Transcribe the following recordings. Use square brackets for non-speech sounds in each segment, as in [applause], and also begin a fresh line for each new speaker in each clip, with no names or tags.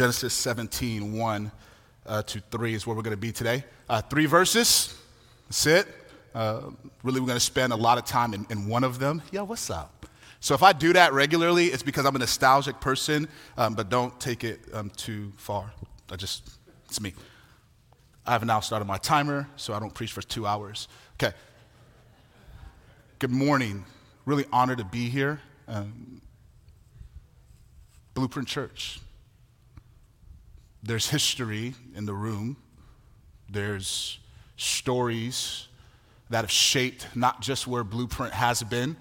Genesis 17, 1 uh, to 3 is where we're going to be today. Uh, three verses. That's it. Uh, really, we're going to spend a lot of time in, in one of them. Yo, what's up? So if I do that regularly, it's because I'm a nostalgic person, um, but don't take it um, too far. I just, it's me. I have now started my timer, so I don't preach for two hours. Okay. Good morning. Really honored to be here. Um, Blueprint Church. There's history in the room, there's stories that have shaped not just where Blueprint has been,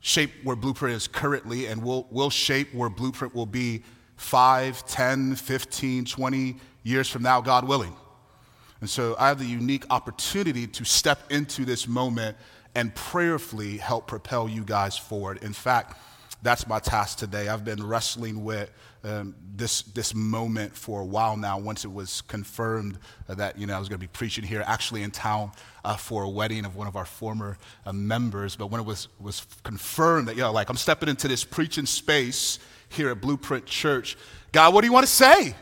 shaped where Blueprint is currently, and will, will shape where Blueprint will be 5, 10, 15, 20 years from now, God willing. And so I have the unique opportunity to step into this moment and prayerfully help propel you guys forward. In fact, that's my task today. I've been wrestling with um, this, this moment for a while now. Once it was confirmed that you know I was going to be preaching here, actually in town uh, for a wedding of one of our former uh, members. But when it was was confirmed that you know, like I'm stepping into this preaching space here at Blueprint Church, God, what do you want to say?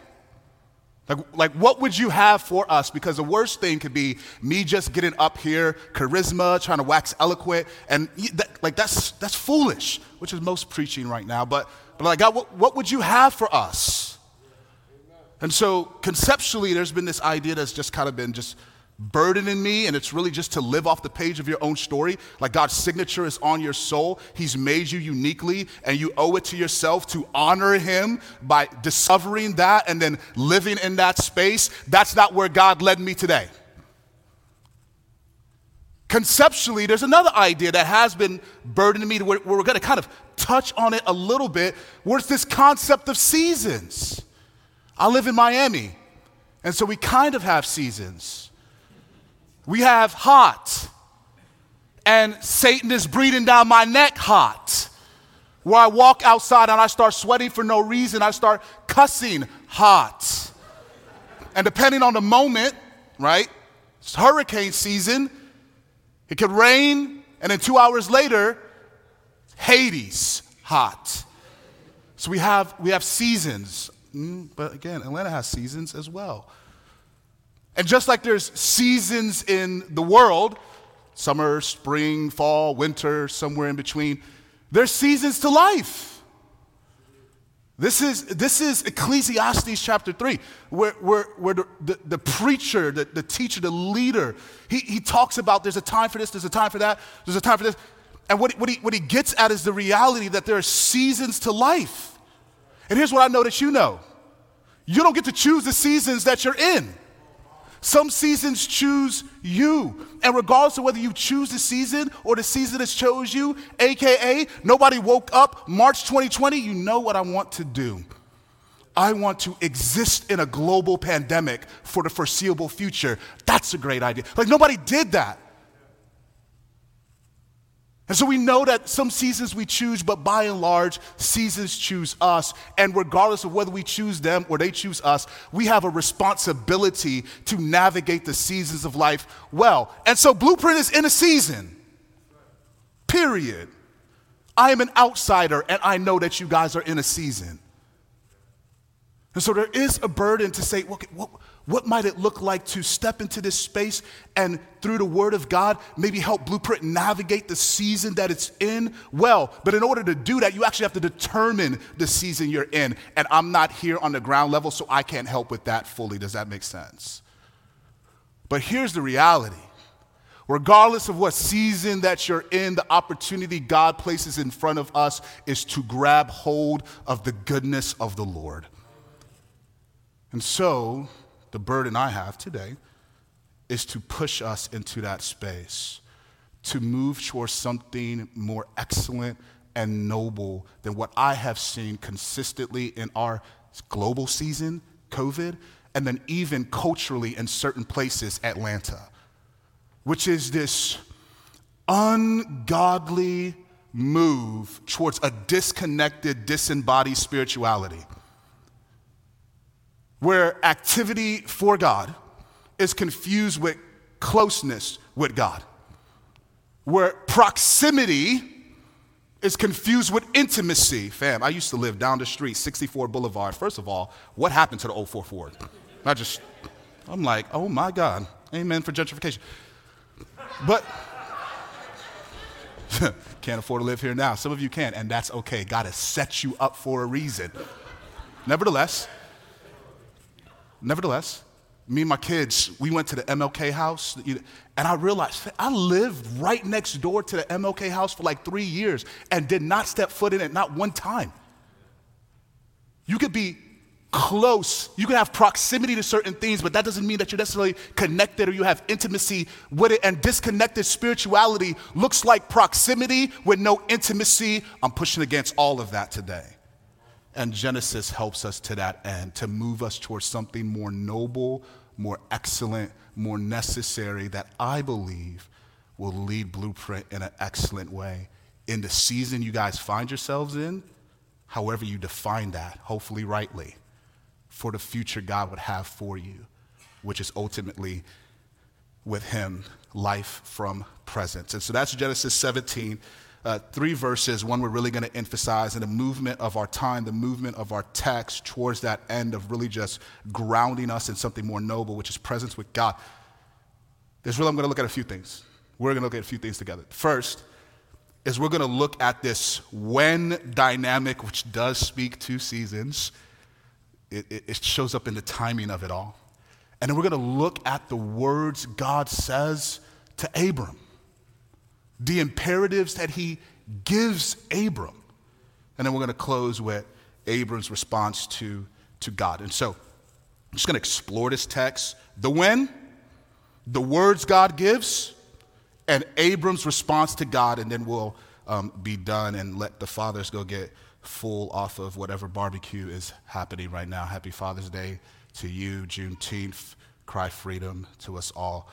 Like, like, what would you have for us? Because the worst thing could be me just getting up here, charisma, trying to wax eloquent, and that, like that's that's foolish, which is most preaching right now. But but like God, what, what would you have for us? And so conceptually, there's been this idea that's just kind of been just burdening me, and it's really just to live off the page of your own story. Like God's signature is on your soul. He's made you uniquely, and you owe it to yourself to honor Him by discovering that and then living in that space. That's not where God led me today. Conceptually, there's another idea that has been burdening me where we're going to kind of touch on it a little bit, where it's this concept of seasons. I live in Miami, and so we kind of have seasons. We have hot. And Satan is breathing down my neck hot. Where I walk outside and I start sweating for no reason, I start cussing hot. And depending on the moment, right? It's hurricane season. It could rain, and then two hours later, Hades hot. So we have, we have seasons. Mm, but again, Atlanta has seasons as well. And just like there's seasons in the world summer, spring, fall, winter, somewhere in between there's seasons to life. This is, this is Ecclesiastes chapter 3, where, where, where the, the, the preacher, the, the teacher, the leader, he, he talks about there's a time for this, there's a time for that, there's a time for this. And what, what, he, what he gets at is the reality that there are seasons to life. And here's what I know that you know you don't get to choose the seasons that you're in. Some seasons choose you. And regardless of whether you choose the season or the season has chose you, AKA, nobody woke up March 2020, you know what I want to do. I want to exist in a global pandemic for the foreseeable future. That's a great idea. Like, nobody did that. And so we know that some seasons we choose, but by and large, seasons choose us. And regardless of whether we choose them or they choose us, we have a responsibility to navigate the seasons of life well. And so Blueprint is in a season, period. I am an outsider, and I know that you guys are in a season. And so there is a burden to say, what, what might it look like to step into this space and through the Word of God, maybe help Blueprint navigate the season that it's in? Well, but in order to do that, you actually have to determine the season you're in. And I'm not here on the ground level, so I can't help with that fully. Does that make sense? But here's the reality regardless of what season that you're in, the opportunity God places in front of us is to grab hold of the goodness of the Lord. And so, the burden I have today is to push us into that space, to move towards something more excellent and noble than what I have seen consistently in our global season, COVID, and then even culturally in certain places, Atlanta, which is this ungodly move towards a disconnected, disembodied spirituality where activity for God is confused with closeness with God, where proximity is confused with intimacy. Fam, I used to live down the street, 64 Boulevard. First of all, what happened to the 04 Ford? I just, I'm like, oh my God, amen for gentrification. But [laughs] can't afford to live here now. Some of you can, and that's okay. God has set you up for a reason. Nevertheless, nevertheless, me and my kids, we went to the MLK house, and I realized I lived right next door to the MLK house for like three years and did not step foot in it, not one time. You could be close, you could have proximity to certain things, but that doesn't mean that you're necessarily connected or you have intimacy with it. And disconnected spirituality looks like proximity with no intimacy. I'm pushing against all of that today. And Genesis helps us to that end, to move us towards something more noble, more excellent, more necessary that I believe will lead Blueprint in an excellent way. In the season you guys find yourselves in, however you define that, hopefully rightly, for the future God would have for you, which is ultimately with Him, life from presence. And so that's Genesis 17 uh, three verses, one we're really going to emphasize, and the movement of our time, the movement of our text towards that end of really just grounding us in something more noble, which is presence with God. There's really, I'm going to look at a few things. We're going to look at a few things together. First, is we're going to look at this when dynamic, which does speak to seasons. It, it, it, shows up in the timing of it all. And then we're going to look at the words God says to Abram the imperatives that he gives Abram. And then we're going to close with Abram's response to, to God. And so I'm just going to explore this text the when, the words God gives, and Abram's response to God, and then we'll um, be done and let the fathers go get full off of whatever barbecue is happening right now. Happy Father's Day to you, Juneteenth. Cry freedom to us all.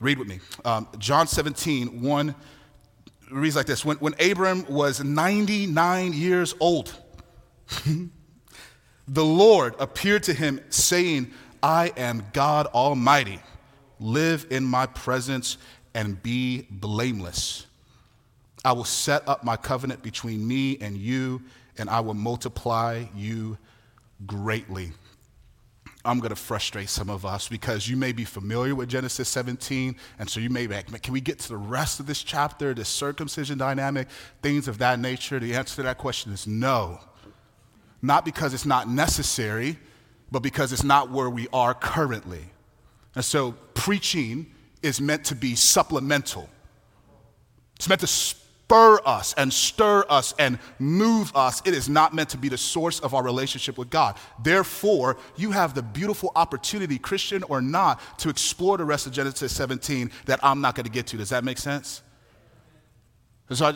Read with me. Um, John 17, 1 reads like this When, when Abram was 99 years old, [laughs] the Lord appeared to him, saying, I am God Almighty. Live in my presence and be blameless. I will set up my covenant between me and you, and I will multiply you greatly. I'm going to frustrate some of us because you may be familiar with Genesis 17, and so you may be like, can we get to the rest of this chapter, this circumcision dynamic, things of that nature? The answer to that question is no. Not because it's not necessary, but because it's not where we are currently. And so preaching is meant to be supplemental. It's meant to spur us and stir us and move us. It is not meant to be the source of our relationship with God. Therefore, you have the beautiful opportunity, Christian or not, to explore the rest of Genesis 17 that I'm not going to get to. Does that make sense? so I,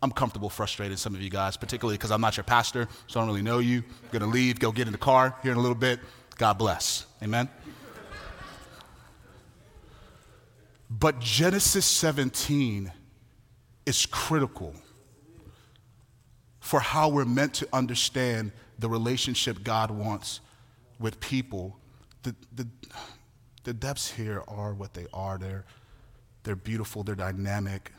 I'm comfortable frustrating some of you guys, particularly because I'm not your pastor, so I don't really know you. I'm going to leave, go get in the car here in a little bit. God bless. Amen? But Genesis 17 is critical for how we're meant to understand the relationship God wants with people. The, the, the depths here are what they are. They're, they're beautiful, they're dynamic.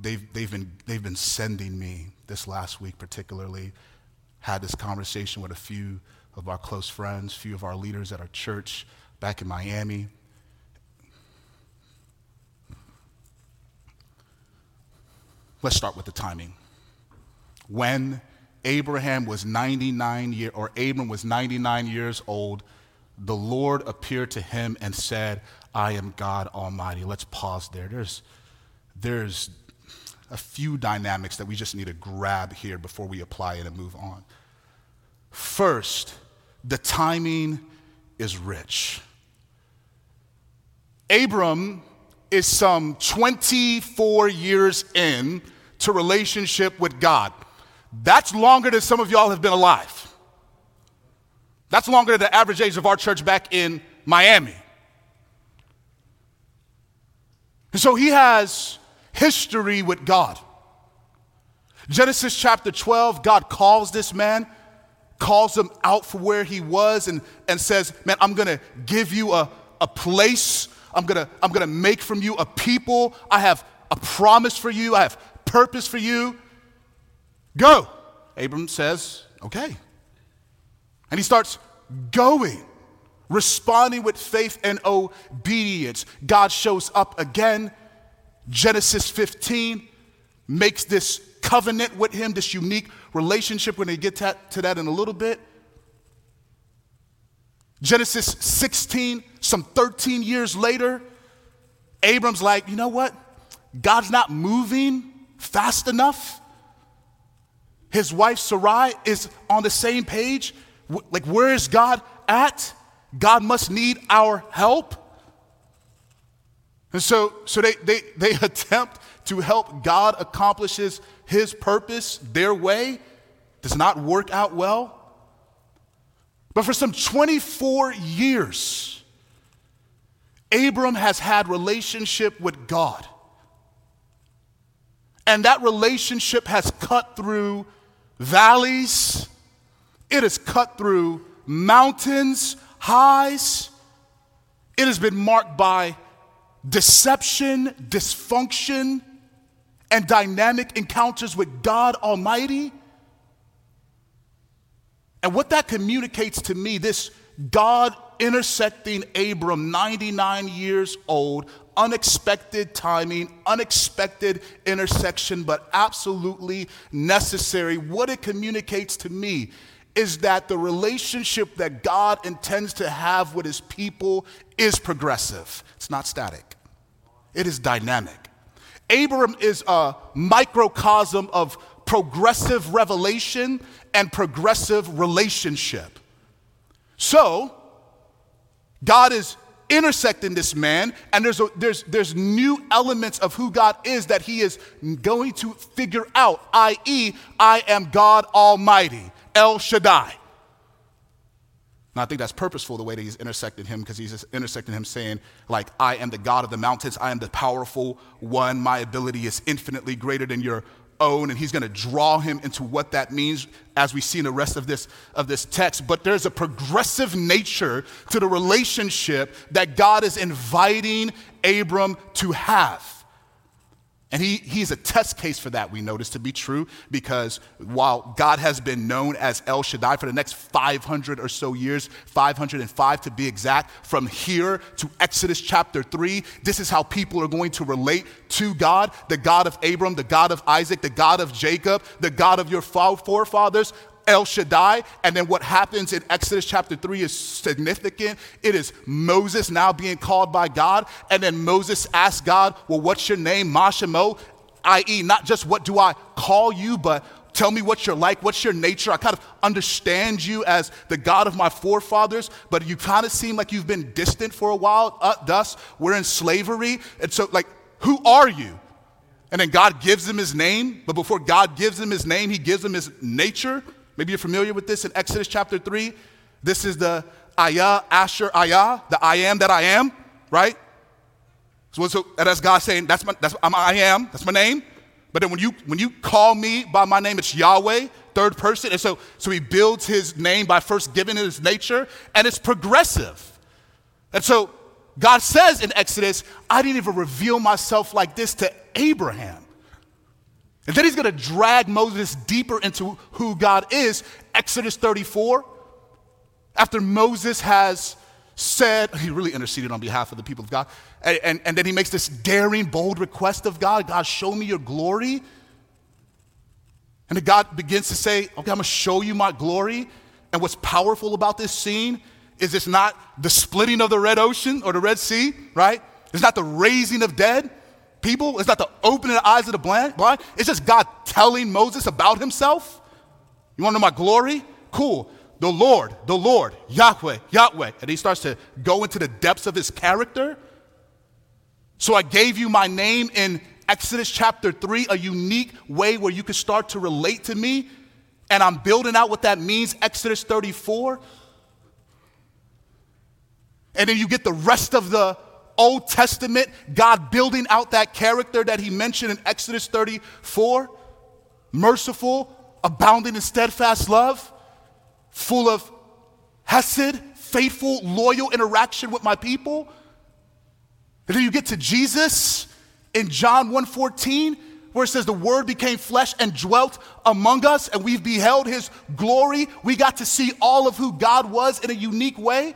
They've, they've, been, they've been sending me this last week, particularly. Had this conversation with a few of our close friends, few of our leaders at our church back in Miami. Let's start with the timing. When Abraham was 99 year or Abram was 99 years old, the Lord appeared to him and said, I am God Almighty. Let's pause there. There's, there's a few dynamics that we just need to grab here before we apply it and move on. First, the timing is rich. Abram is some 24 years in to relationship with God. That's longer than some of y'all have been alive. That's longer than the average age of our church back in Miami. And so he has history with God. Genesis chapter 12, God calls this man, calls him out for where he was, and, and says, Man, I'm gonna give you a, a place. I'm gonna, I'm gonna make from you a people. I have a promise for you. I have purpose for you. Go. Abram says, Okay. And he starts going, responding with faith and obedience. God shows up again. Genesis 15 makes this covenant with him, this unique relationship. We're going to get to, to that in a little bit. Genesis 16, some 13 years later, Abram's like, you know what? God's not moving fast enough. His wife Sarai is on the same page. Like, where is God at? God must need our help. And so, so they, they, they [laughs] attempt to help God accomplish his, his purpose their way. Does not work out well. But for some 24 years, Abram has had relationship with God. And that relationship has cut through valleys, it has cut through mountains, highs. It has been marked by deception, dysfunction, and dynamic encounters with God Almighty. And what that communicates to me, this God intersecting Abram, 99 years old, unexpected timing, unexpected intersection, but absolutely necessary. What it communicates to me is that the relationship that God intends to have with his people is progressive. It's not static, it is dynamic. Abram is a microcosm of progressive revelation and progressive relationship. So, God is intersecting this man, and there's, a, there's, there's new elements of who God is that he is going to figure out, i.e., I am God Almighty, El Shaddai. Now, I think that's purposeful the way that he's intersected him because he's intersecting him saying, like, I am the God of the mountains, I am the powerful one, my ability is infinitely greater than your own, and he's going to draw him into what that means as we see in the rest of this, of this text. But there's a progressive nature to the relationship that God is inviting Abram to have. And he, he's a test case for that, we notice to be true, because while God has been known as El Shaddai for the next 500 or so years, 505 to be exact, from here to Exodus chapter 3, this is how people are going to relate to God the God of Abram, the God of Isaac, the God of Jacob, the God of your forefathers. El Shaddai. And then what happens in Exodus chapter 3 is significant. It is Moses now being called by God. And then Moses asks God, Well, what's your name? Mashemo, i.e., not just what do I call you, but tell me what you're like, what's your nature. I kind of understand you as the God of my forefathers, but you kind of seem like you've been distant for a while. Uh, thus, we're in slavery. And so, like, who are you? And then God gives him his name, but before God gives him his name, he gives him his nature. Maybe you're familiar with this in Exodus chapter 3. This is the Ayah, Asher, Ayah, the I am that I am, right? So, so that's God saying, that's my, that's, I'm, I am, that's my name. But then when you, when you call me by my name, it's Yahweh, third person. And so, so he builds his name by first giving his nature, and it's progressive. And so God says in Exodus, I didn't even reveal myself like this to Abraham. And then he's going to drag Moses deeper into who God is. Exodus 34. After Moses has said, he really interceded on behalf of the people of God. And, and, and, then he makes this daring, bold request of God God, show me your glory. And then God begins to say, Okay, I'm going to show you my glory. And what's powerful about this scene is it's not the splitting of the Red Ocean or the Red Sea, right? It's not the raising of dead people. It's not the opening the eyes of the blind. It's just God telling Moses about himself. You want to know my glory? Cool. The Lord, the Lord, Yahweh, Yahweh. And he starts to go into the depths of his character. So I gave you my name in Exodus chapter 3, a unique way where you can start to relate to me. And I'm building out what that means, Exodus 34. And then you get the rest of the Old Testament, God building out that character that he mentioned in Exodus 34 merciful, abounding in steadfast love, full of hesed, faithful, loyal interaction with my people. And then you get to Jesus in John 1:14, where it says the word became flesh and dwelt among us and we've beheld his glory. We got to see all of who God was in a unique way.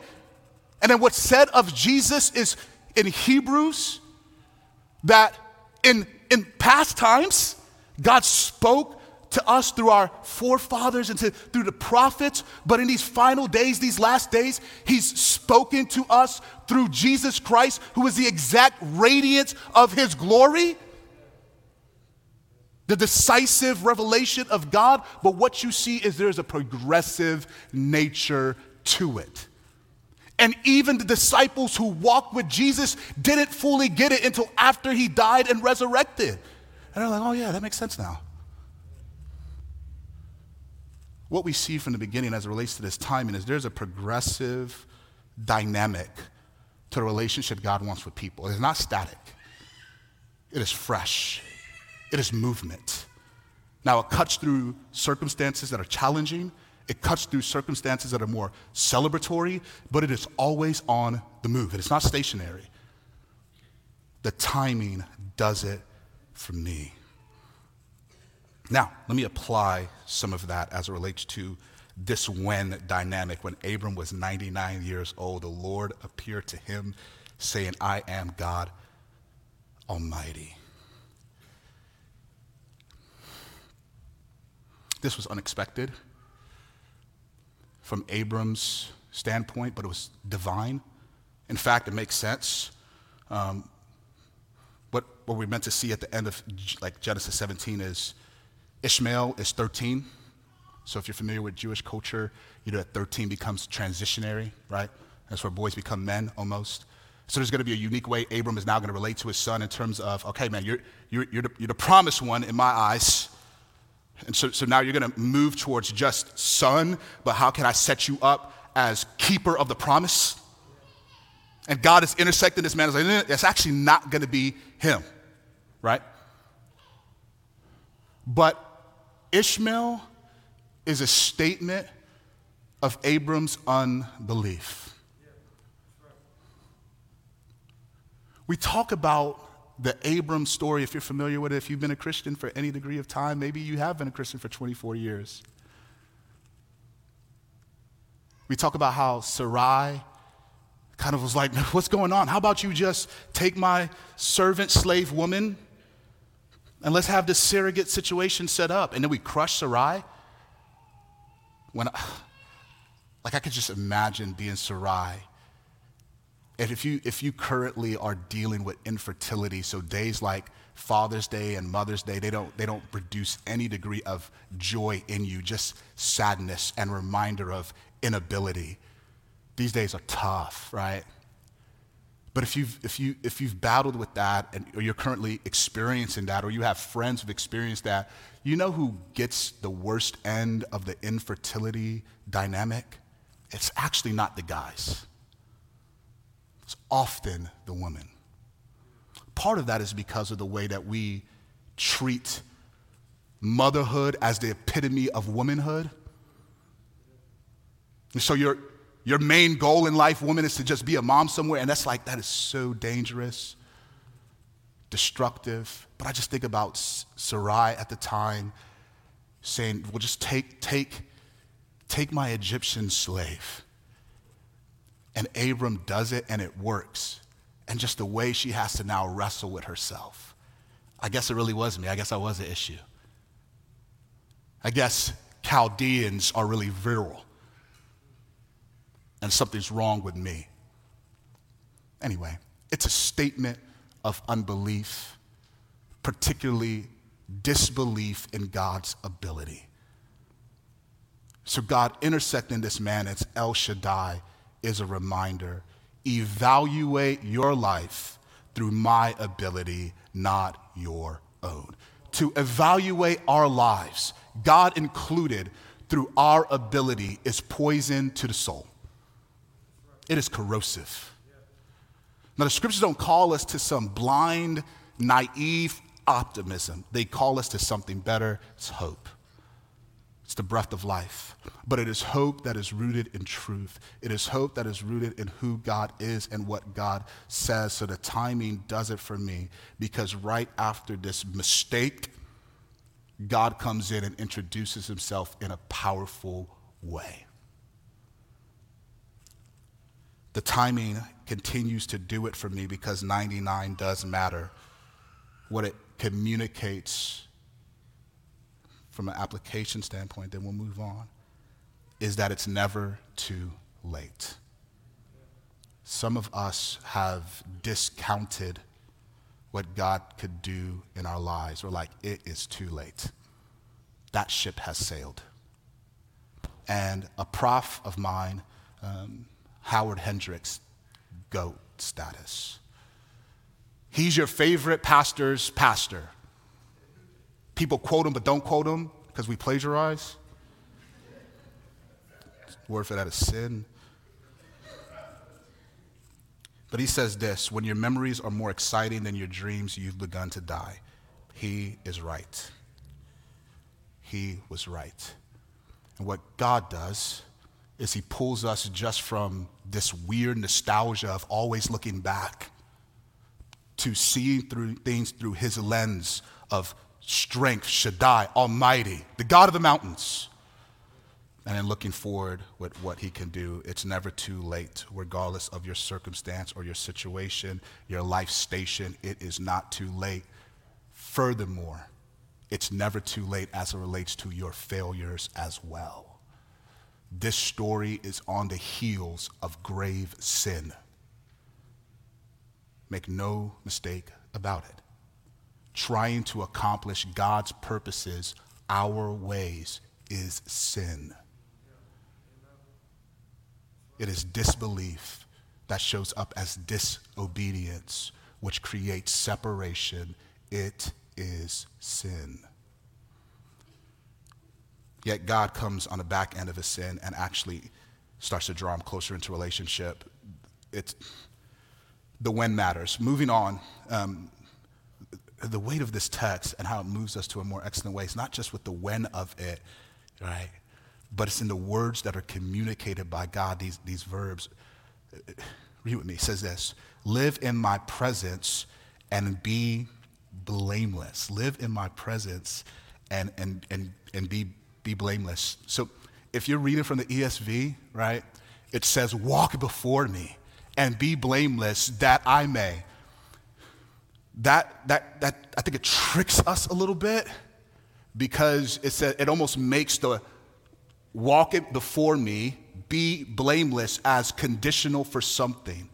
And then what's said of Jesus is in Hebrews that in, in past times, God spoke to us through our forefathers and to, through the prophets, but in these final days, these last days, He's spoken to us through Jesus Christ, who is the exact radiance of His glory. The decisive revelation of God, but what you see is there's a progressive nature to it. And even the disciples who walked with Jesus didn't fully get it until after he died and resurrected. And they're like, oh, yeah, that makes sense now. What we see from the beginning as it relates to this timing is there's a progressive dynamic to the relationship God wants with people. It is not static, it is fresh, it is movement. Now, it cuts through circumstances that are challenging, it cuts through circumstances that are more celebratory, but it is always on the move. It is not stationary. The timing does it for me. Now, let me apply some of that as it relates to this when dynamic. When Abram was 99 years old, the Lord appeared to him saying, I am God Almighty. This was unexpected from Abram's standpoint, but it was divine. In fact, it makes sense. Um, what, what we're meant to see at the end of like Genesis 17 is Ishmael is 13. So if you're familiar with Jewish culture, you know that 13 becomes transitionary, right? That's where boys become men almost. So there's going to be a unique way Abram is now going to relate to his son in terms of, okay, man, you're, you're, you're, the, you're the promised one in my eyes. And so, so now you're going to move towards just son, but how can I set you up as keeper of the promise? And God is intersecting this man. It's like, that's actually not going to be him, right? But Ishmael is a statement of Abram's unbelief. We talk about the Abram story, if you're familiar with it, if you've been a Christian for any degree of time, maybe you have been a Christian for 24 years. We talk about how Sarai kind of was like, [laughs] What's going on? How about you just take my servant slave woman and let's have this surrogate situation set up? And then we crush Sarai. When I, [sighs] like I could just imagine being Sarai if you, if you currently are dealing with infertility, so days like Father's Day and Mother's Day, they don't, they don't produce any degree of joy in you, just sadness and reminder of inability. These days are tough, right? But if you've, if you, if you've battled with that and, or you're currently experiencing that or you have friends who've experienced that, you know who gets the worst end of the infertility dynamic? It's actually not the guys. It's often the woman. Part of that is because of the way that we treat motherhood as the epitome of womanhood. And so your, your main goal in life, woman, is to just be a mom somewhere, and that's like, that is so dangerous, destructive. But I just think about Sarai at the time saying, well, just take, take, take my Egyptian slave and Abram does it and it works. And just the way she has to now wrestle with herself. I guess it really was me. I guess I was the issue. I guess Chaldeans are really virile. And something's wrong with me. Anyway, it's a statement of unbelief, particularly disbelief in God's ability. So God intersecting this man, it's El Shaddai is a reminder evaluate your life through my ability, not your own. To evaluate our lives, God included, through our ability, is poison to the soul. It is corrosive. Now, the scriptures don't call us to some blind, naive optimism, they call us to something better it's hope. The breath of life. But it is hope that is rooted in truth. It is hope that is rooted in who God is and what God says. So the timing does it for me because right after this mistake, God comes in and introduces himself in a powerful way. The timing continues to do it for me because 99 does matter. What it communicates from an application standpoint, then we'll move on, is that it's never too late. Some of us have discounted what God could do in our lives. We're like, it is too late. That ship has sailed. And a prof of mine, um, Howard Hendricks, GOAT status. He's your favorite pastor's pastor. People quote him but don't quote him because we plagiarize. Word for that is sin. But he says this when your memories are more exciting than your dreams, you've begun to die. He is right. He was right. And what God does is he pulls us just from this weird nostalgia of always looking back to seeing through things through his lens of strength, Shaddai, Almighty, the God of the mountains. And in looking forward with what he can do. It's never too late, regardless of your circumstance or your situation, your life station. It is not too late. Furthermore, it's never too late as it relates to your failures as well. This story is on the heels of grave sin. Make no mistake about it trying to accomplish God's purposes our ways is sin. It is disbelief that shows up as disobedience, which creates separation. It is sin. Yet God comes on the back end of his sin and actually starts to draw him closer into relationship. It's, the when matters. Moving on, um, the weight of this text and how it moves us to a more excellent way is not just with the when of it, right? But it's in the words that are communicated by God, these, these verbs. Read with me. It says this Live in my presence and be blameless. Live in my presence and, and, and, and be, be blameless. So if you're reading from the ESV, right, it says, Walk before me and be blameless that I may that, that, that I think it tricks us a little bit because it, said, it almost makes the walk it before me, be blameless as conditional for something.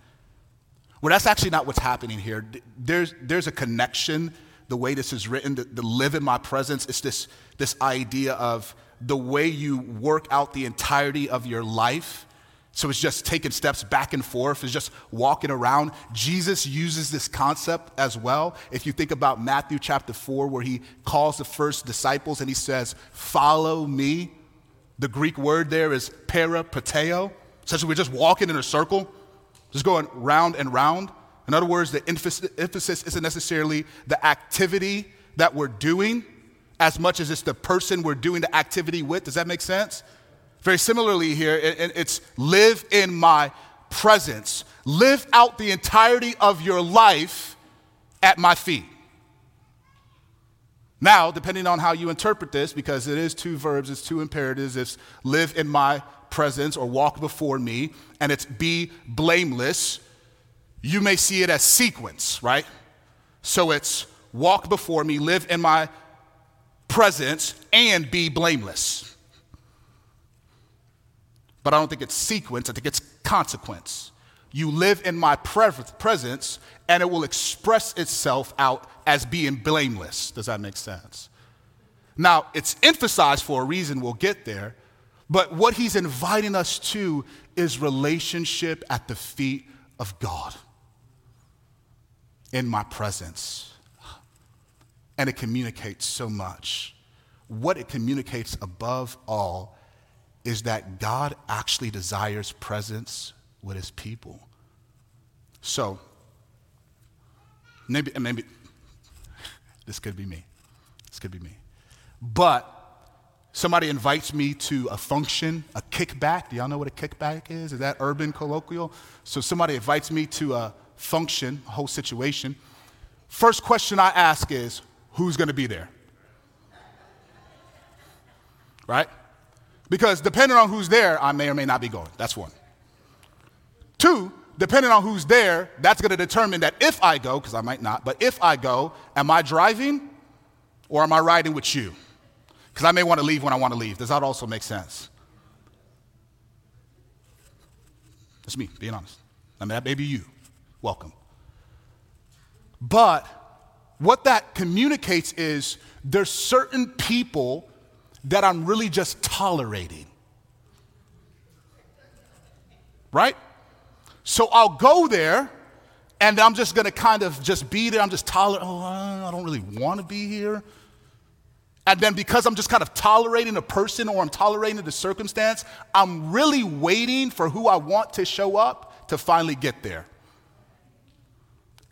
Well, that's actually not what's happening here. There's, there's a connection, the way this is written, the, the live in my presence. It's this, this idea of the way you work out the entirety of your life so it's just taking steps back and forth, it's just walking around. Jesus uses this concept as well. If you think about Matthew chapter 4, where he calls the first disciples and he says, Follow me. The Greek word there is peripateo. Essentially, we're just walking in a circle, just going round and round. In other words, the emphasis isn't necessarily the activity that we're doing as much as it's the person we're doing the activity with. Does that make sense? Very similarly, here, it's live in my presence. Live out the entirety of your life at my feet. Now, depending on how you interpret this, because it is two verbs, it's two imperatives, it's live in my presence or walk before me, and it's be blameless, you may see it as sequence, right? So it's walk before me, live in my presence, and be blameless. But I don't think it's sequence, I think it's consequence. You live in my presence, and it will express itself out as being blameless. Does that make sense? Now, it's emphasized for a reason, we'll get there, but what he's inviting us to is relationship at the feet of God in my presence. And it communicates so much. What it communicates above all is that God actually desires presence with his people. So, maybe, maybe [laughs] this could be me. This could be me. But Somebody invites me to a function, a kickback. Do y'all know what a kickback is? Is that urban colloquial? So somebody invites me to a function, a whole situation. First question I ask is, who's going to be there? Right? Because depending on who's there, I may or may not be going. That's one. Two, depending on who's there, that's going to determine that if I go, because I might not, but if I go, am I driving or am I riding with you? Because I may want to leave when I want to leave. Does that also make sense? That's me, being honest. I mean, that may be you. Welcome. But what that communicates is there's certain people that I'm really just tolerating. Right? So I'll go there and I'm just going to kind of just be there. I'm just tolerating. Oh, I don't really want to be here. And then because I'm just kind of tolerating a person or I'm tolerating the circumstance, I'm really waiting for who I want to show up to finally get there.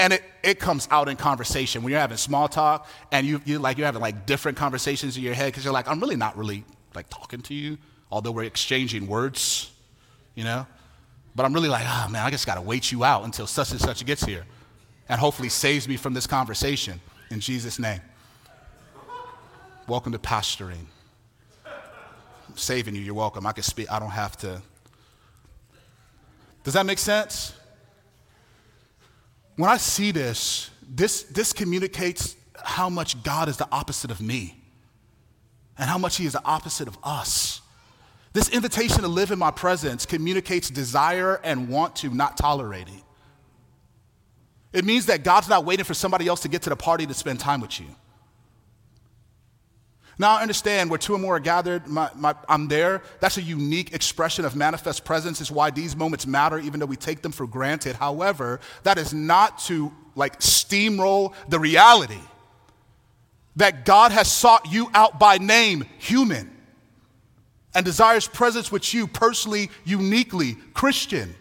And it, it comes out in conversation when you're having small talk and you, you like you're having like different conversations in your head because you're like, I'm really not really like talking to you, although we're exchanging words, you know? But I'm really like, oh man, I just gotta wait you out until such and such gets here. And hopefully saves me from this conversation in Jesus' name. Welcome to pastoring. I'm saving you, you're welcome. I can speak, I don't have to. Does that make sense? When I see this, this, this communicates how much God is the opposite of me and how much He is the opposite of us. This invitation to live in my presence communicates desire and want to, not tolerating. It means that God's not waiting for somebody else to get to the party to spend time with you. Now I understand where two or more are gathered, my, my, I'm there. That's a unique expression of manifest presence. Is why these moments matter, even though we take them for granted. However, that is not to like steamroll the reality that God has sought you out by name, human and desires presence with you personally, uniquely, Christian.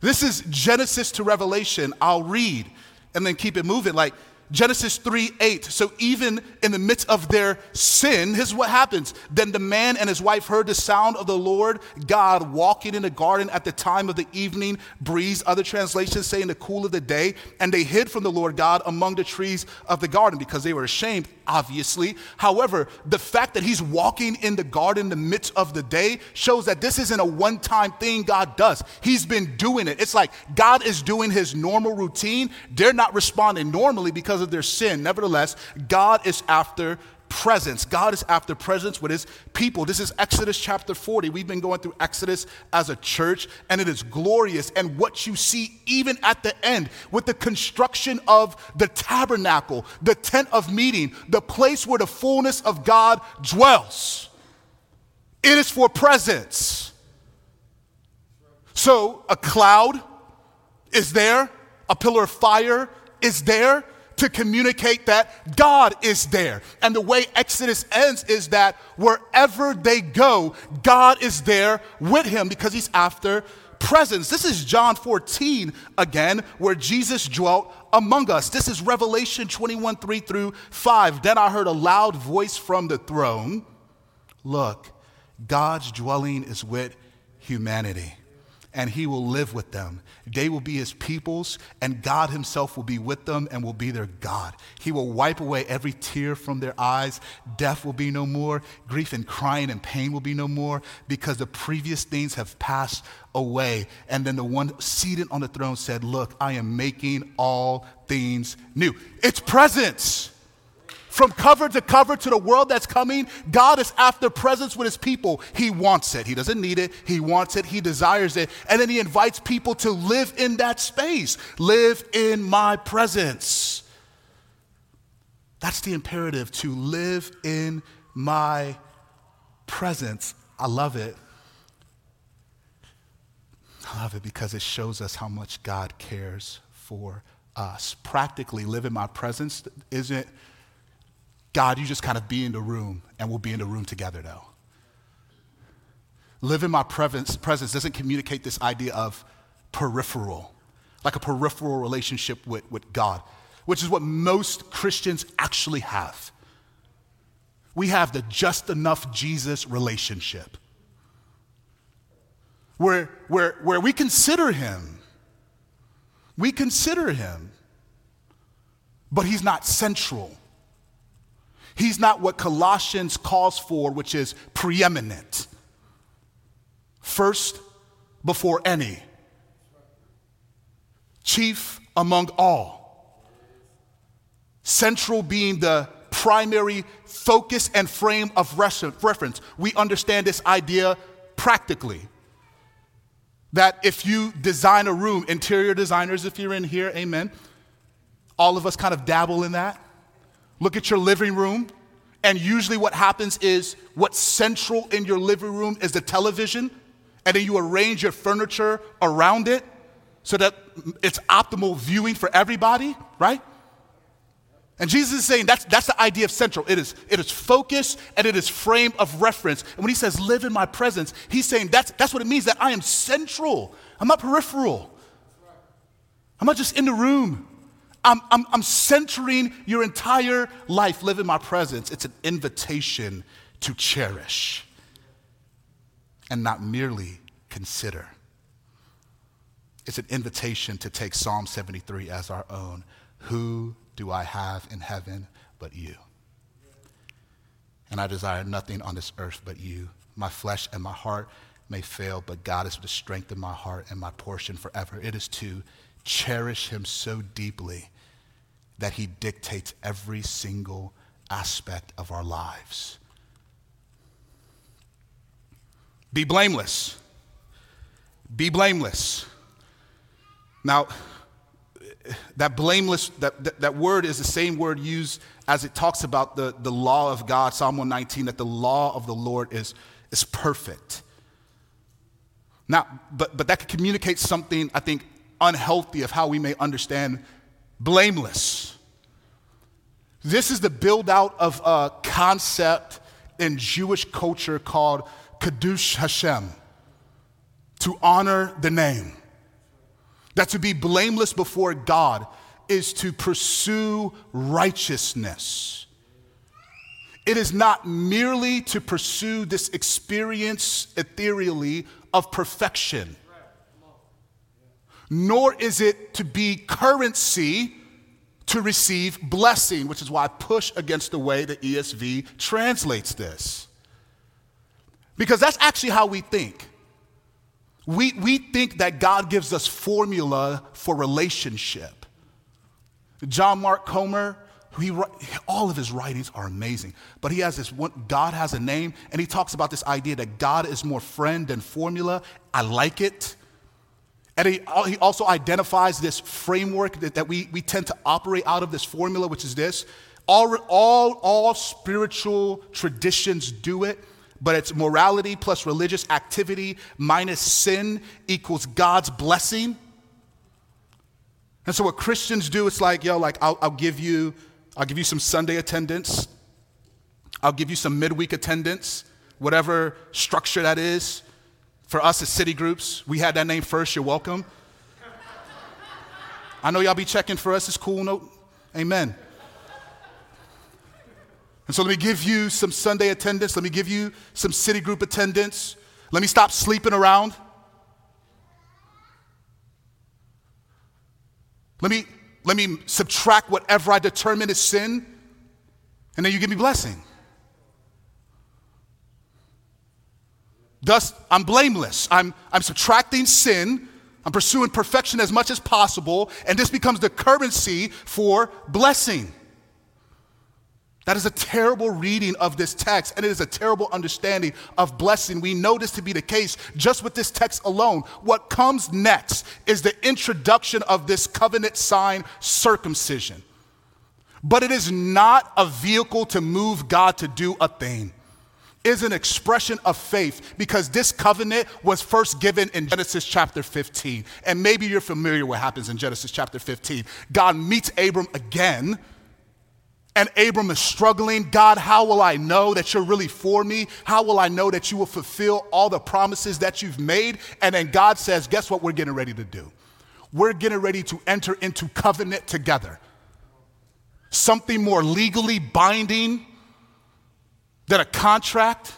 This is Genesis to Revelation. I'll read and then keep it moving. Like, Genesis 3 8. So even in the midst of their sin, here's what happens. Then the man and his wife heard the sound of the Lord God walking in the garden at the time of the evening breeze. Other translations say in the cool of the day. And they hid from the Lord God among the trees of the garden because they were ashamed, obviously. However, the fact that he's walking in the garden in the midst of the day shows that this isn't a one time thing God does. He's been doing it. It's like God is doing his normal routine. They're not responding normally because of their sin. Nevertheless, God is after presence. God is after presence with his people. This is Exodus chapter 40. We've been going through Exodus as a church, and it is glorious. And what you see, even at the end, with the construction of the tabernacle, the tent of meeting, the place where the fullness of God dwells, it is for presence. So a cloud is there, a pillar of fire is there to communicate that God is there. And the way Exodus ends is that wherever they go, God is there with him because he's after presence. This is John 14 again, where Jesus dwelt among us. This is Revelation 21 3 through 5. Then I heard a loud voice from the throne Look, God's dwelling is with humanity and he will live with them. They will be his peoples, and God himself will be with them and will be their God. He will wipe away every tear from their eyes. Death will be no more. Grief and crying and pain will be no more because the previous things have passed away. And then the one seated on the throne said, Look, I am making all things new. It's presence. From cover to cover to the world that's coming, God is after presence with his people. He wants it. He doesn't need it. He wants it. He desires it. And then he invites people to live in that space. Live in my presence. That's the imperative to live in my presence. I love it. I love it because it shows us how much God cares for us. Practically, live in my presence isn't God, you just kind of be in the room and we'll be in the room together though. Live in my presence, presence doesn't communicate this idea of peripheral, like a peripheral relationship with, with God, which is what most Christians actually have. we have the just enough Jesus relationship. Where, where, where we consider him, we consider him, but he's not central. He's not what Colossians calls for, which is preeminent. First before any, chief among all, central being the primary focus and frame of reference. We understand this idea practically. That if you design a room, interior designers, if you're in here, amen, all of us kind of dabble in that. Look at your living room, and usually what happens is what's central in your living room is the television, and then you arrange your furniture around it so that it's optimal viewing for everybody, right? And Jesus is saying that's, that's the idea of central. It is, it is focus and it is frame of reference. And when he says live in my presence, he's saying that's, that's what it means that I am central. I'm not peripheral. I'm not just in the room. I'm, I'm, I'm centering your entire life. Live in my presence. It's an invitation to cherish and not merely consider. It's an invitation to take Psalm 73 as our own. Who do I have in heaven but you? And I desire nothing on this earth but you. My flesh and my heart may fail, but God is the strength of my heart and my portion forever. It is to cherish him so deeply that he dictates every single aspect of our lives. Be blameless. Be blameless. Now, that blameless, that, that, that, word is the same word used as it talks about the, the law of God, Psalm 119, that the law of the Lord is, is perfect. Now, but, but that could communicate something, I think, unhealthy of how we may understand blameless. This is the build out of a concept in Jewish culture called Kiddush Hashem, to honor the name. That to be blameless before God is to pursue righteousness. It is not merely to pursue this experience ethereally of perfection, nor is it to be currency to receive blessing, which is why I push against the way the ESV translates this. Because that's actually how we think. We, we think that God gives us formula for relationship. John Mark Comer, he, all of his writings are amazing, but he has this one, God has a name, and he talks about this idea that God is more friend than formula. I like it. And he, he also identifies this framework that, that we, we tend to operate out of this formula, which is this. All, all, all spiritual traditions do it but it's morality plus religious activity minus sin equals God's blessing. And so what Christians do, it's like, yo, like I'll, I'll give you, I'll give you some Sunday attendance. I'll give you some midweek attendance, whatever structure that is. For us as city groups, we had that name first. You're welcome. I know y'all be checking for us. It's cool. No, amen. And so let me give you some Sunday attendance. Let me give you some city group attendance. Let me stop sleeping around. Let me, let me subtract whatever I determine is sin, and then you give me blessing. Thus, I'm blameless. I'm, I'm subtracting sin. I'm pursuing perfection as much as possible, and this becomes the currency for blessing. That is a terrible reading of this text, and it is a terrible understanding of blessing. We know this to be the case just with this text alone. What comes next is the introduction of this covenant sign, circumcision. But it is not a vehicle to move God to do a thing. Is an expression of faith because this covenant was first given in Genesis chapter 15. And maybe you're familiar what happens in Genesis chapter 15. God meets Abram again and Abram is struggling. God, how will I know that you're really for me? How will I know that you will fulfill all the promises that you've made? And then God says, Guess what we're getting ready to do? We're getting ready to enter into covenant together. Something more legally binding, than a contract,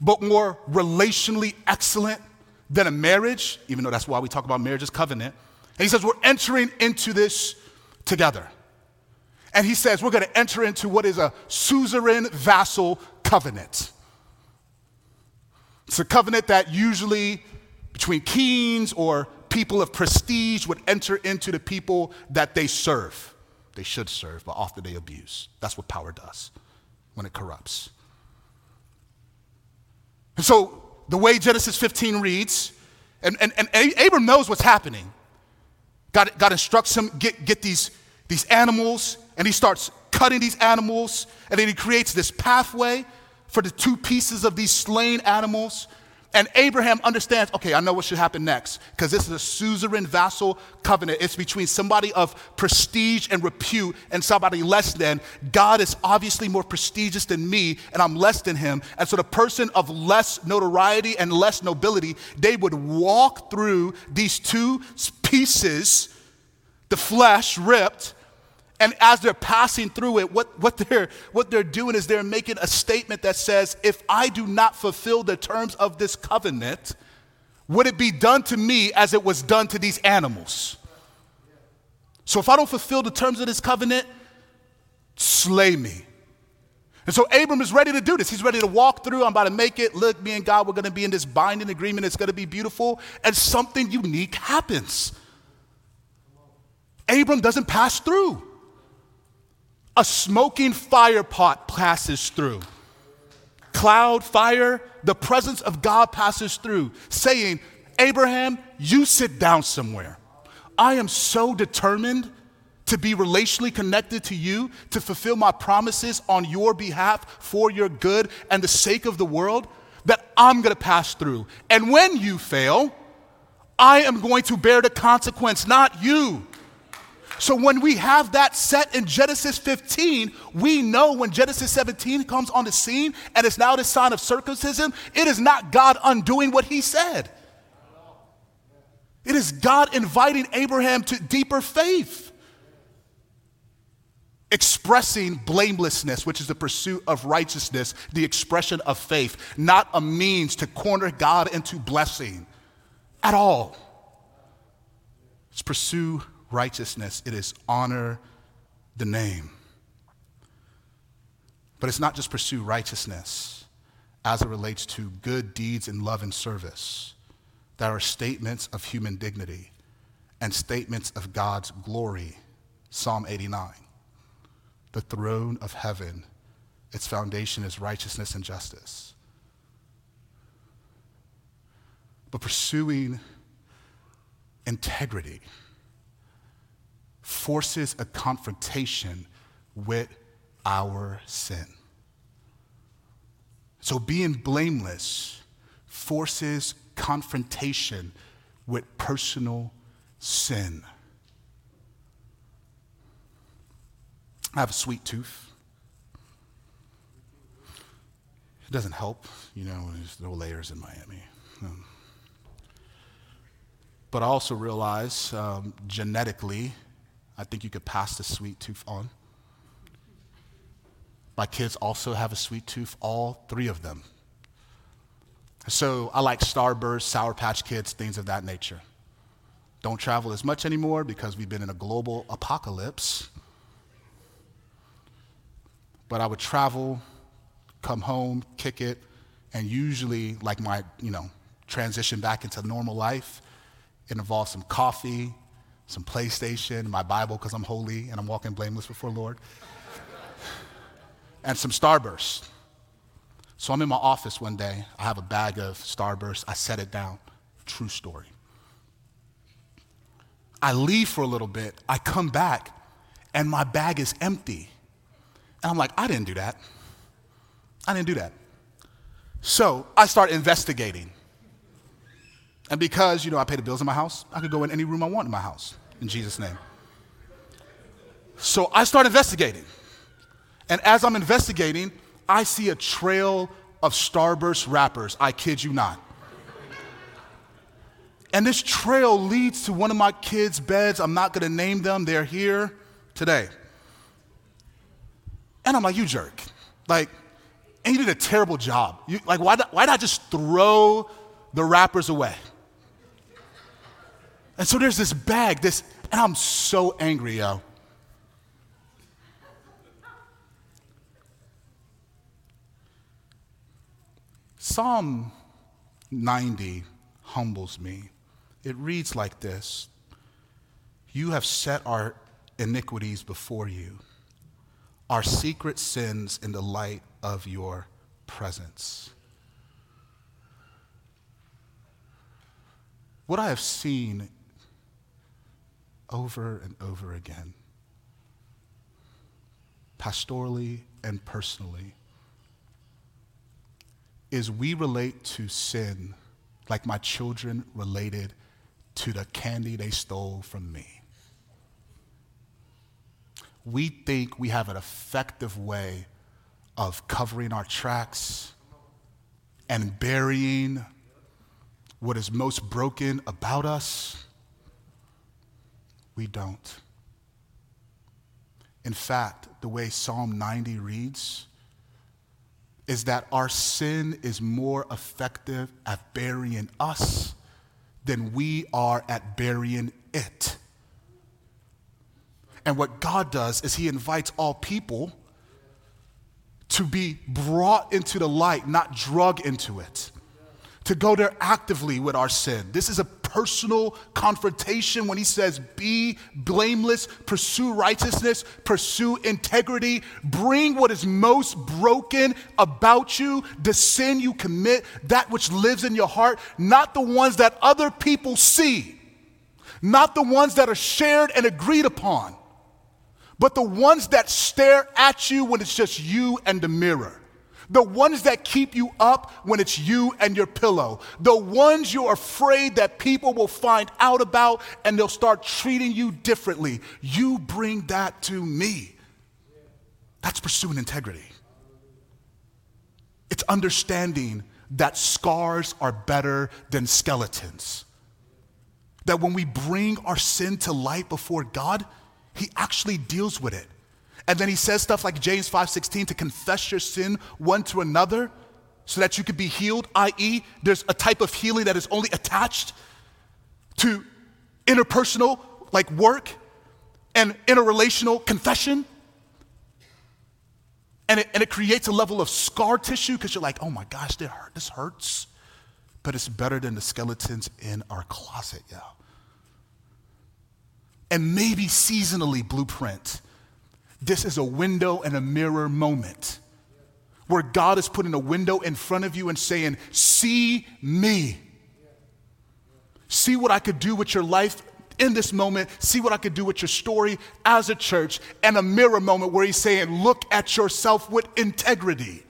but more relationally excellent than a marriage, even though that's why we talk about marriage as covenant. And he says, We're entering into this together. And he says, We're going to enter into what is a suzerain vassal covenant. It's a covenant that usually between kings or people of prestige would enter into the people that they serve. They should serve, but often they abuse. That's what power does when it corrupts. And so the way Genesis 15 reads, and, and, and Abram knows what's happening. God, God instructs him, get, get these, these animals, and he starts cutting these animals, and then he creates this pathway for the two pieces of these slain animals. And Abraham understands, okay, I know what should happen next, because this is a suzerain vassal covenant. It's between somebody of prestige and repute and somebody less than. God is obviously more prestigious than me, and I'm less than him. And so the person of less notoriety and less nobility, they would walk through these two pieces, the flesh ripped, and as they're passing through it, what, what, they're, what they're doing is they're making a statement that says, if I do not fulfill the terms of this covenant, would it be done to me as it was done to these animals? So if I don't fulfill the terms of this covenant, slay me. And so Abram is ready to do this. He's ready to walk through. I'm about to make it. Look, me and God, we're going to be in this binding agreement. It's going to be beautiful. And something unique happens. Abram doesn't pass through a smoking fire pot passes through. Cloud, fire, the presence of God passes through, saying, Abraham, you sit down somewhere. I am so determined to be relationally connected to you, to fulfill my promises on your behalf for your good and the sake of the world, that I'm gonna pass through. And when you fail, I am going to bear the consequence, not you. So when we have that set in Genesis 15, we know when Genesis 17 comes on the scene and it's now the sign of circumcision, it is not God undoing what he said. It is God inviting Abraham to deeper faith. Expressing blamelessness, which is the pursuit of righteousness, the expression of faith, not a means to corner God into blessing at all. It's pursue righteousness, it is honor the name. But it's not just pursue righteousness as it relates to good deeds and love and service that are statements of human dignity and statements of God's glory. Psalm 89. The throne of heaven, its foundation is righteousness and justice. But pursuing integrity forces a confrontation with our sin. So being blameless forces confrontation with personal sin. I have a sweet tooth. It doesn't help, you know, there's no layers in Miami. Um, but I also realize um, genetically, I think you could pass the sweet tooth on. My kids also have a sweet tooth, all three of them. So I like Starburst, Sour Patch Kids, things of that nature. Don't travel as much anymore because we've been in a global apocalypse. But I would travel, come home, kick it, and usually, like my, you know, transition back into normal life, it involves some coffee, some PlayStation, my Bible because I'm holy and I'm walking blameless before Lord, and some Starburst. So I'm in my office one day. I have a bag of Starburst. I set it down. True story. I leave for a little bit. I come back, and my bag is empty. And I'm like, I didn't do that. I didn't do that. So I start investigating. And because, you know, I pay the bills in my house, I could go in any room I want in my house in Jesus' name. So I start investigating. And as I'm investigating, I see a trail of Starburst wrappers. I kid you not. And this trail leads to one of my kids' beds. I'm not gonna name them, they're here today. And I'm like, you jerk. Like, and you did a terrible job. You, like, why, why not just throw the wrappers away? And so there's this bag, this, and I'm so angry, yo. Psalm 90 humbles me. It reads like this You have set our iniquities before you, our secret sins in the light of your presence. What I have seen over and over again, pastorally and personally, is we relate to sin like my children related to the candy they stole from me. We think we have an effective way of covering our tracks and burying what is most broken about us. We don't. In fact, the way Psalm 90 reads, is that our sin is more effective at burying us than we are at burying it. And what God does is He invites all people to be brought into the light, not drug into it to go there actively with our sin. This is a personal confrontation when he says, Be blameless, pursue righteousness, pursue integrity, bring what is most broken about you, the sin you commit, that which lives in your heart, not the ones that other people see, not the ones that are shared and agreed upon, but the ones that stare at you when it's just you and the mirror. The ones that keep you up when it's you and your pillow. The ones you're afraid that people will find out about and they'll start treating you differently. You bring that to me. That's pursuing integrity. It's understanding that scars are better than skeletons. That when we bring our sin to light before God, He actually deals with it. And then he says stuff like James 5:16 to confess your sin one to another so that you could be healed, i.e., there's a type of healing that is only attached to interpersonal like work and interrelational confession. And it, and it creates a level of scar tissue because you're like, oh my gosh, hurt, this hurts. But it's better than the skeletons in our closet, yeah. And maybe seasonally blueprint this is a window and a mirror moment where God is putting a window in front of you and saying, See me. See what I could do with your life in this moment. See what I could do with your story as a church. And a mirror moment where He's saying, Look at yourself with integrity.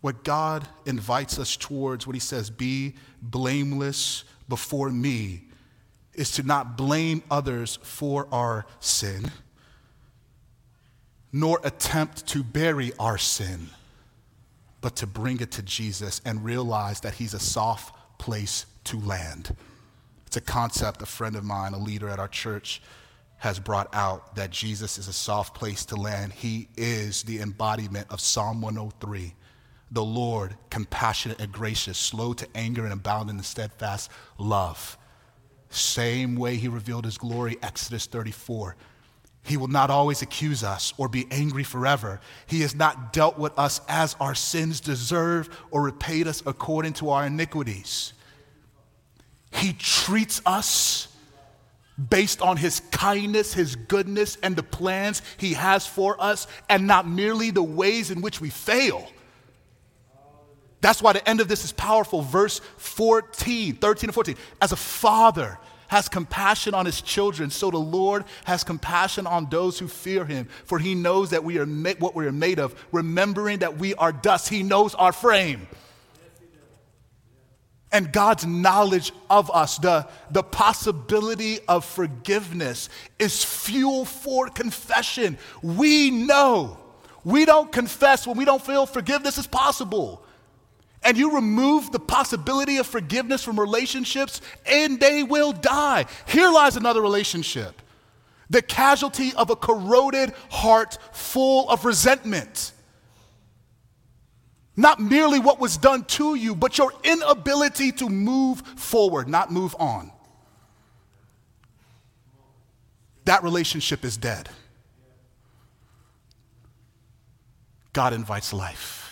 What God invites us towards, what He says, be blameless before me is to not blame others for our sin, nor attempt to bury our sin, but to bring it to Jesus and realize that He's a soft place to land. It's a concept a friend of mine, a leader at our church, has brought out that Jesus is a soft place to land. He is the embodiment of Psalm 103. The Lord, compassionate and gracious, slow to anger and abounding in steadfast love same way he revealed his glory, Exodus 34. He will not always accuse us or be angry forever. He has not dealt with us as our sins deserve or repaid us according to our iniquities. He treats us based on his kindness, his goodness, and the plans he has for us, and not merely the ways in which we fail. That's why the end of this is powerful. Verse 14, 13 and 14. As a father has compassion on his children, so the Lord has compassion on those who fear him. For he knows that we are ma- what we are made of, remembering that we are dust. He knows our frame. And God's knowledge of us, the, the possibility of forgiveness, is fuel for confession. We know. We don't confess when we don't feel forgiveness is possible and you remove the possibility of forgiveness from relationships, and they will die. Here lies another relationship the casualty of a corroded heart full of resentment. Not merely what was done to you, but your inability to move forward, not move on. That relationship is dead. God invites life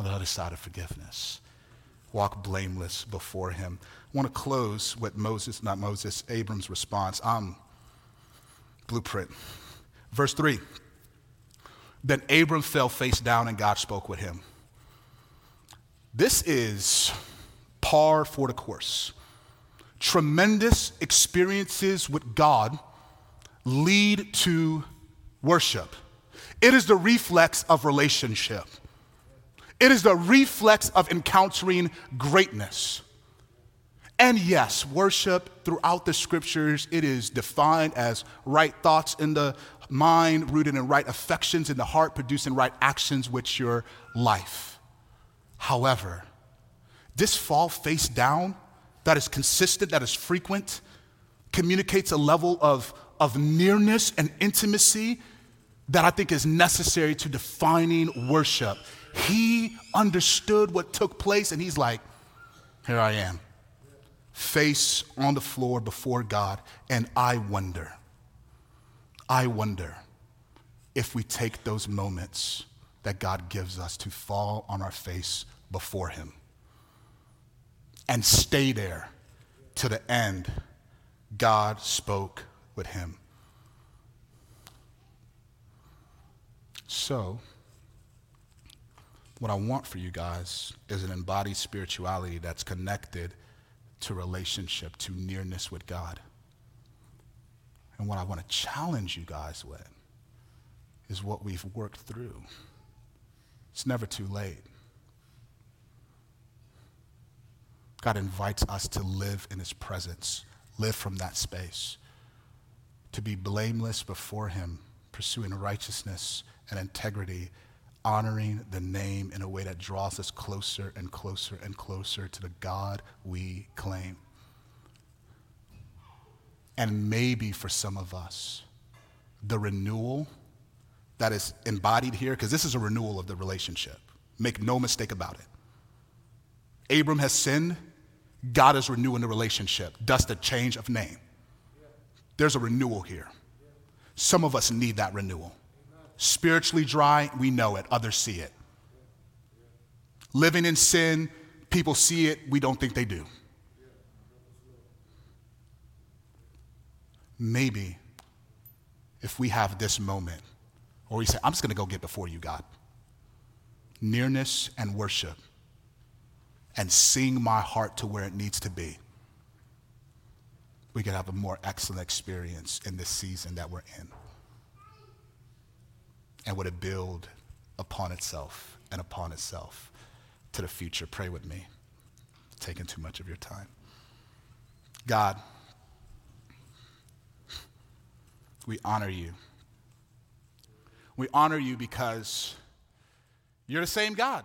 on the other side of forgiveness. Walk blameless before Him. I want to close with Moses, not Moses, Abram's response. Um, blueprint. Verse 3 Then Abram fell face down and God spoke with him. This is par for the course. Tremendous experiences with God lead to worship. It is the reflex of relationship. It is the reflex of encountering greatness. And yes, worship throughout the scriptures, it is defined as right thoughts in the mind, rooted in right affections in the heart, producing right actions with your life. However, this fall face down that is consistent, that is frequent, communicates a level of, of nearness and intimacy that I think is necessary to defining worship. He understood what took place, and he's like, Here I am face on the floor before God, and I wonder, I wonder if we take those moments that God gives us to fall on our face before Him and stay there to the end. God spoke with him. So, what I want for you guys is an embodied spirituality that's connected to relationship, to nearness with God. And what I want to challenge you guys with is what we've worked through. It's never too late. God invites us to live in his presence, live from that space, to be blameless before him, pursuing righteousness and integrity, honoring the name in a way that draws us closer and closer and closer to the God we claim. And maybe for some of us, the renewal that is embodied here, because this is a renewal of the relationship. Make no mistake about it. Abram has sinned, God is renewing the relationship, thus the change of name. There's a renewal here. Some of us need that renewal. Spiritually dry, we know it, others see it. Living in sin, people see it, we don't think they do. Maybe if we have this moment, or we say, I'm just going to go get before you, God. Nearness and worship, and seeing my heart to where it needs to be, we could have a more excellent experience in this season that we're in. And would it build upon itself and upon itself to the future? Pray with me. taking too much of your time. God, we honor you. We honor you because you're the same God.